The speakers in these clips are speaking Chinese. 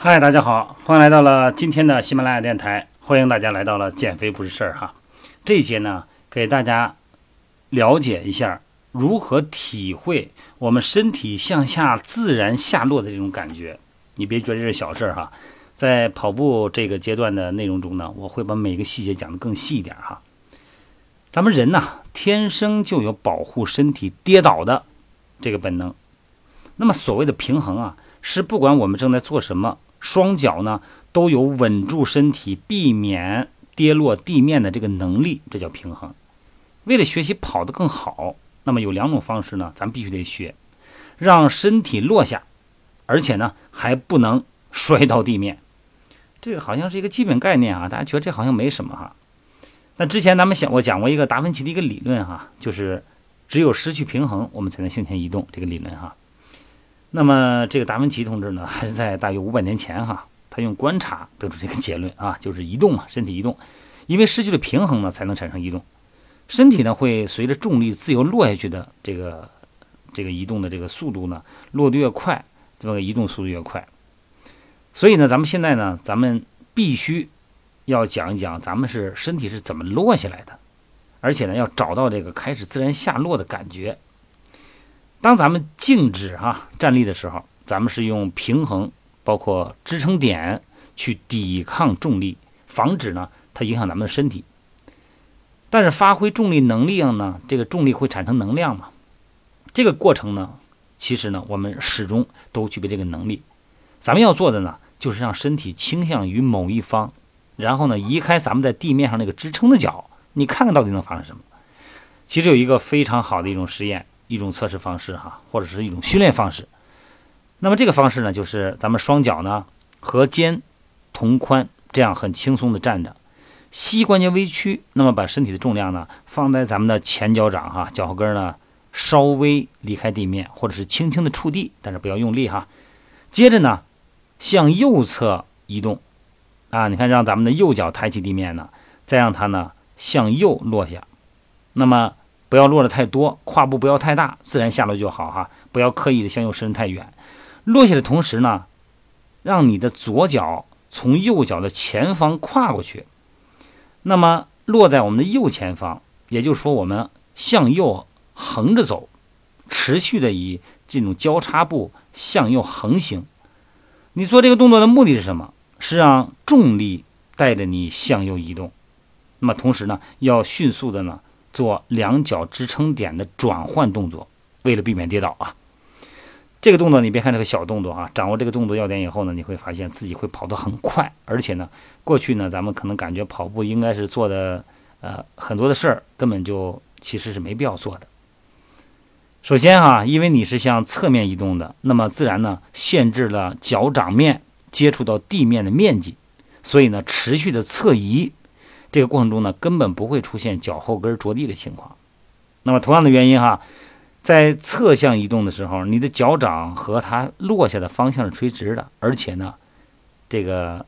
嗨，大家好，欢迎来到了今天的喜马拉雅电台，欢迎大家来到了减肥不是事儿哈。这节呢，给大家了解一下如何体会我们身体向下自然下落的这种感觉。你别觉得这是小事儿哈，在跑步这个阶段的内容中呢，我会把每个细节讲得更细一点哈。咱们人呐，天生就有保护身体跌倒的这个本能。那么所谓的平衡啊，是不管我们正在做什么。双脚呢都有稳住身体、避免跌落地面的这个能力，这叫平衡。为了学习跑得更好，那么有两种方式呢，咱必须得学：让身体落下，而且呢还不能摔到地面。这个好像是一个基本概念啊，大家觉得这好像没什么哈。那之前咱们讲我讲过一个达芬奇的一个理论哈，就是只有失去平衡，我们才能向前移动这个理论哈。那么这个达芬奇同志呢，还是在大约五百年前哈，他用观察得出这个结论啊，就是移动嘛，身体移动，因为失去了平衡呢，才能产生移动，身体呢会随着重力自由落下去的这个这个移动的这个速度呢，落得越快，这么个移动速度越快。所以呢，咱们现在呢，咱们必须要讲一讲咱们是身体是怎么落下来的，而且呢，要找到这个开始自然下落的感觉。当咱们静止哈站立的时候，咱们是用平衡，包括支撑点去抵抗重力，防止呢它影响咱们的身体。但是发挥重力能力上呢，这个重力会产生能量嘛？这个过程呢，其实呢我们始终都具备这个能力。咱们要做的呢，就是让身体倾向于某一方，然后呢移开咱们在地面上那个支撑的脚，你看看到底能发生什么？其实有一个非常好的一种实验。一种测试方式哈，或者是一种训练方式。那么这个方式呢，就是咱们双脚呢和肩同宽，这样很轻松的站着，膝关节微屈，那么把身体的重量呢放在咱们的前脚掌哈，脚后跟呢稍微离开地面，或者是轻轻的触地，但是不要用力哈。接着呢向右侧移动啊，你看让咱们的右脚抬起地面呢，再让它呢向右落下，那么。不要落的太多，跨步不要太大，自然下落就好哈。不要刻意的向右伸太远。落下的同时呢，让你的左脚从右脚的前方跨过去，那么落在我们的右前方，也就是说我们向右横着走，持续的以这种交叉步向右横行。你做这个动作的目的是什么？是让重力带着你向右移动。那么同时呢，要迅速的呢。做两脚支撑点的转换动作，为了避免跌倒啊。这个动作你别看这个小动作啊，掌握这个动作要点以后呢，你会发现自己会跑得很快，而且呢，过去呢咱们可能感觉跑步应该是做的呃很多的事儿，根本就其实是没必要做的。首先哈，因为你是向侧面移动的，那么自然呢限制了脚掌面接触到地面的面积，所以呢持续的侧移。这个过程中呢，根本不会出现脚后跟着地的情况。那么同样的原因哈，在侧向移动的时候，你的脚掌和它落下的方向是垂直的，而且呢，这个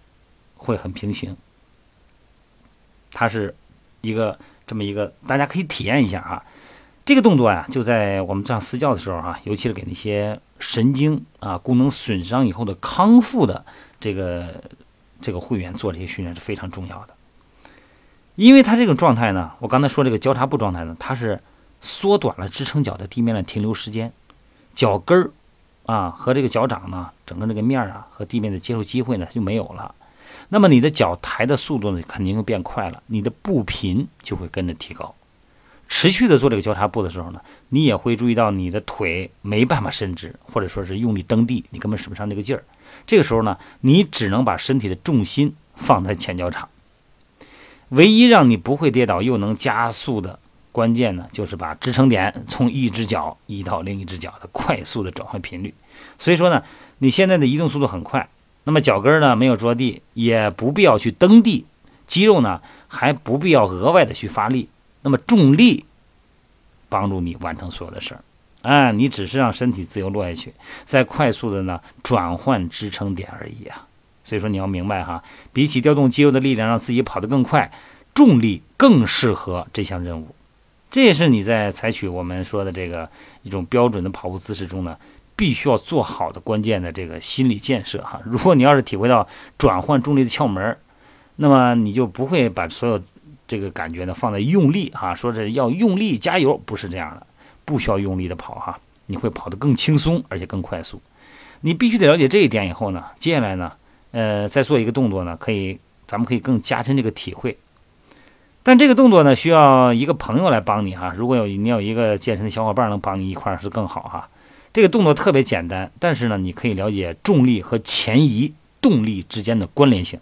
会很平行。它是一个这么一个，大家可以体验一下啊。这个动作呀，就在我们上私教的时候哈，尤其是给那些神经啊功能损伤以后的康复的这个这个会员做这些训练是非常重要的。因为它这个状态呢，我刚才说这个交叉步状态呢，它是缩短了支撑脚在地面的停留时间，脚跟儿啊和这个脚掌呢，整个这个面儿啊和地面的接触机会呢就没有了。那么你的脚抬的速度呢肯定会变快了，你的步频就会跟着提高。持续的做这个交叉步的时候呢，你也会注意到你的腿没办法伸直，或者说是用力蹬地，你根本使不上这个劲儿。这个时候呢，你只能把身体的重心放在前脚掌。唯一让你不会跌倒又能加速的关键呢，就是把支撑点从一只脚移到另一只脚的快速的转换频率。所以说呢，你现在的移动速度很快，那么脚跟呢没有着地，也不必要去蹬地，肌肉呢还不必要额外的去发力，那么重力帮助你完成所有的事儿，哎，你只是让身体自由落下去，再快速的呢转换支撑点而已啊。所以说你要明白哈，比起调动肌肉的力量让自己跑得更快，重力更适合这项任务。这也是你在采取我们说的这个一种标准的跑步姿势中呢，必须要做好的关键的这个心理建设哈。如果你要是体会到转换重力的窍门，那么你就不会把所有这个感觉呢放在用力哈，说是要用力加油，不是这样的，不需要用力的跑哈，你会跑得更轻松而且更快速。你必须得了解这一点以后呢，接下来呢，呃，再做一个动作呢，可以，咱们可以更加深这个体会。但这个动作呢，需要一个朋友来帮你哈。如果有你有一个健身的小伙伴能帮你一块儿是更好哈。这个动作特别简单，但是呢，你可以了解重力和前移动力之间的关联性。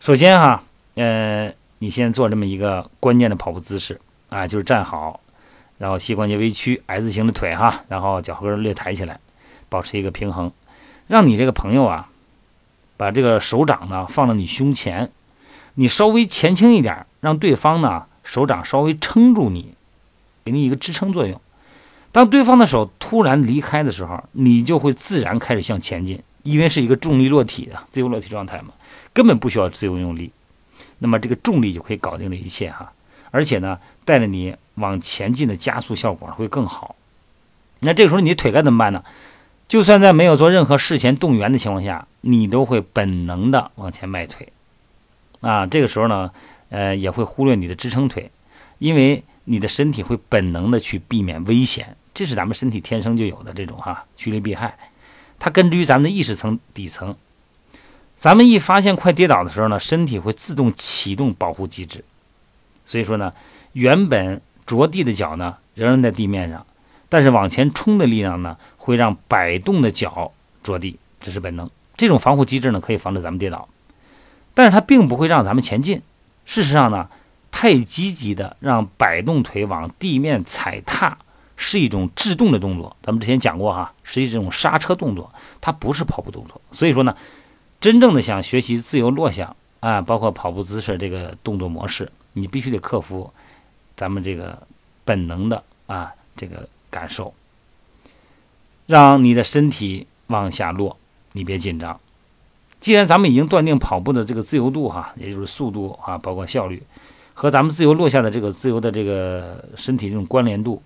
首先哈，呃，你先做这么一个关键的跑步姿势啊，就是站好，然后膝关节微曲，S 型的腿哈，然后脚后跟略抬起来，保持一个平衡，让你这个朋友啊，把这个手掌呢放到你胸前，你稍微前倾一点，让对方呢手掌稍微撑住你，给你一个支撑作用。当对方的手突然离开的时候，你就会自然开始向前进，因为是一个重力落体的自由落体状态嘛，根本不需要自由用力。那么这个重力就可以搞定了一切哈，而且呢，带着你往前进的加速效果会更好。那这个时候你腿该怎么办呢？就算在没有做任何事前动员的情况下，你都会本能的往前迈腿啊。这个时候呢，呃，也会忽略你的支撑腿，因为你的身体会本能的去避免危险。这是咱们身体天生就有的这种哈趋利避害，它根植于咱们的意识层底层。咱们一发现快跌倒的时候呢，身体会自动启动保护机制。所以说呢，原本着地的脚呢仍然在地面上，但是往前冲的力量呢会让摆动的脚着地，这是本能。这种防护机制呢可以防止咱们跌倒，但是它并不会让咱们前进。事实上呢，太积极的让摆动腿往地面踩踏。是一种制动的动作，咱们之前讲过哈，是一种刹车动作，它不是跑步动作。所以说呢，真正的想学习自由落下啊，包括跑步姿势这个动作模式，你必须得克服咱们这个本能的啊这个感受，让你的身体往下落，你别紧张。既然咱们已经断定跑步的这个自由度哈，也就是速度啊，包括效率，和咱们自由落下的这个自由的这个身体这种关联度。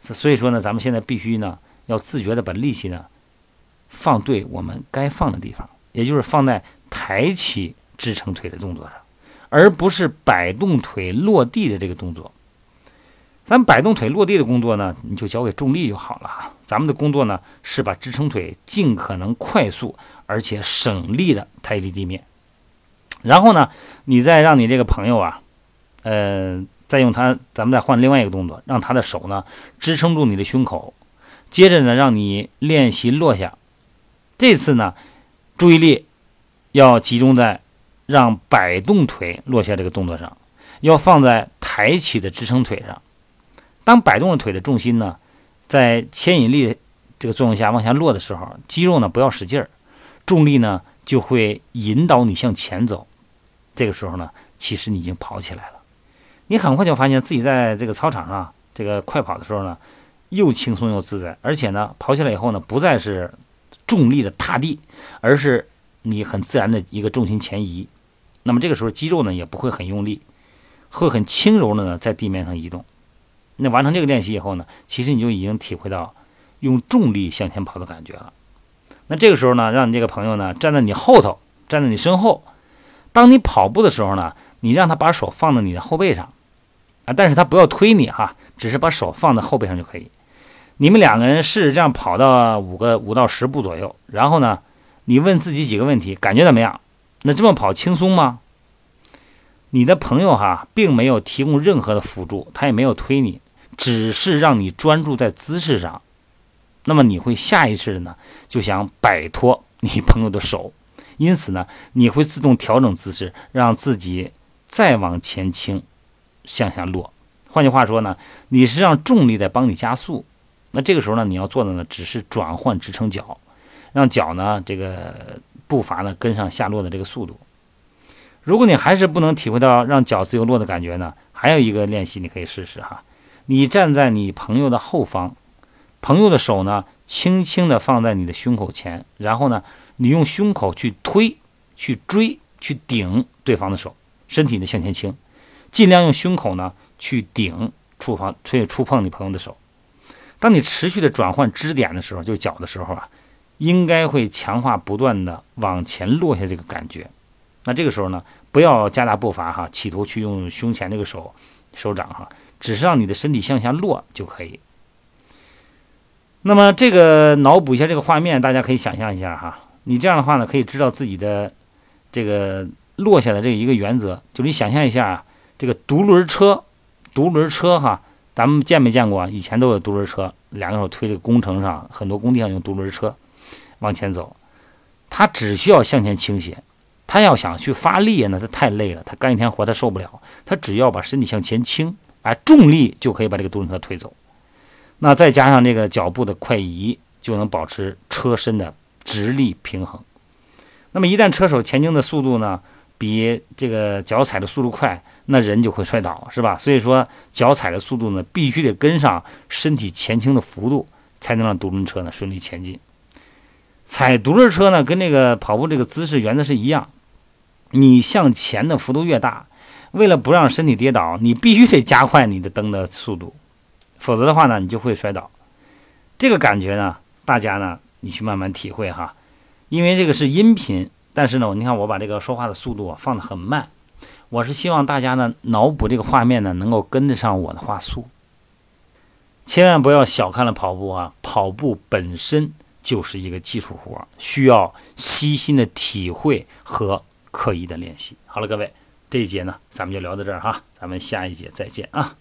所以说呢，咱们现在必须呢，要自觉的把力气呢放对我们该放的地方，也就是放在抬起支撑腿的动作上，而不是摆动腿落地的这个动作。咱摆动腿落地的工作呢，你就交给重力就好了哈。咱们的工作呢，是把支撑腿尽可能快速而且省力的抬离地面，然后呢，你再让你这个朋友啊，呃。再用它，咱们再换另外一个动作，让他的手呢支撑住你的胸口，接着呢让你练习落下。这次呢，注意力要集中在让摆动腿落下这个动作上，要放在抬起的支撑腿上。当摆动的腿的重心呢在牵引力这个作用下往下落的时候，肌肉呢不要使劲儿，重力呢就会引导你向前走。这个时候呢，其实你已经跑起来了。你很快就发现自己在这个操场上这个快跑的时候呢，又轻松又自在，而且呢，跑起来以后呢，不再是重力的踏地，而是你很自然的一个重心前移。那么这个时候肌肉呢也不会很用力，会很轻柔的呢在地面上移动。那完成这个练习以后呢，其实你就已经体会到用重力向前跑的感觉了。那这个时候呢，让你这个朋友呢站在你后头，站在你身后，当你跑步的时候呢，你让他把手放在你的后背上。啊！但是他不要推你哈，只是把手放在后背上就可以。你们两个人试着这样跑到五个五到十步左右，然后呢，你问自己几个问题，感觉怎么样？那这么跑轻松吗？你的朋友哈，并没有提供任何的辅助，他也没有推你，只是让你专注在姿势上。那么你会下意识的呢，就想摆脱你朋友的手，因此呢，你会自动调整姿势，让自己再往前倾。向下落，换句话说呢，你是让重力在帮你加速。那这个时候呢，你要做的呢，只是转换支撑脚，让脚呢这个步伐呢跟上下落的这个速度。如果你还是不能体会到让脚自由落的感觉呢，还有一个练习你可以试试哈。你站在你朋友的后方，朋友的手呢轻轻地放在你的胸口前，然后呢，你用胸口去推、去追、去顶对方的手，身体呢向前倾。尽量用胸口呢去顶触碰，去触碰你朋友的手，当你持续的转换支点的时候，就脚的时候啊，应该会强化不断的往前落下这个感觉。那这个时候呢，不要加大步伐哈，企图去用胸前这个手手掌哈，只是让你的身体向下落就可以。那么这个脑补一下这个画面，大家可以想象一下哈。你这样的话呢，可以知道自己的这个落下的这一个原则，就你想象一下啊这个独轮车，独轮车哈，咱们见没见过？以前都有独轮车，两个手推这个工程上，很多工地上用独轮车往前走，它只需要向前倾斜。他要想去发力呢，他太累了，他干一天活他受不了，他只要把身体向前倾，哎，重力就可以把这个独轮车推走。那再加上这个脚步的快移，就能保持车身的直立平衡。那么一旦车手前倾的速度呢，比这个脚踩的速度快，那人就会摔倒，是吧？所以说脚踩的速度呢，必须得跟上身体前倾的幅度，才能让独轮车呢顺利前进。踩独轮车呢，跟这个跑步这个姿势原则是一样，你向前的幅度越大，为了不让身体跌倒，你必须得加快你的蹬的速度。否则的话呢，你就会摔倒。这个感觉呢，大家呢，你去慢慢体会哈。因为这个是音频，但是呢，你看我把这个说话的速度放得很慢，我是希望大家呢脑补这个画面呢，能够跟得上我的话速。千万不要小看了跑步啊，跑步本身就是一个技术活，需要悉心的体会和刻意的练习。好了，各位，这一节呢，咱们就聊到这儿哈，咱们下一节再见啊。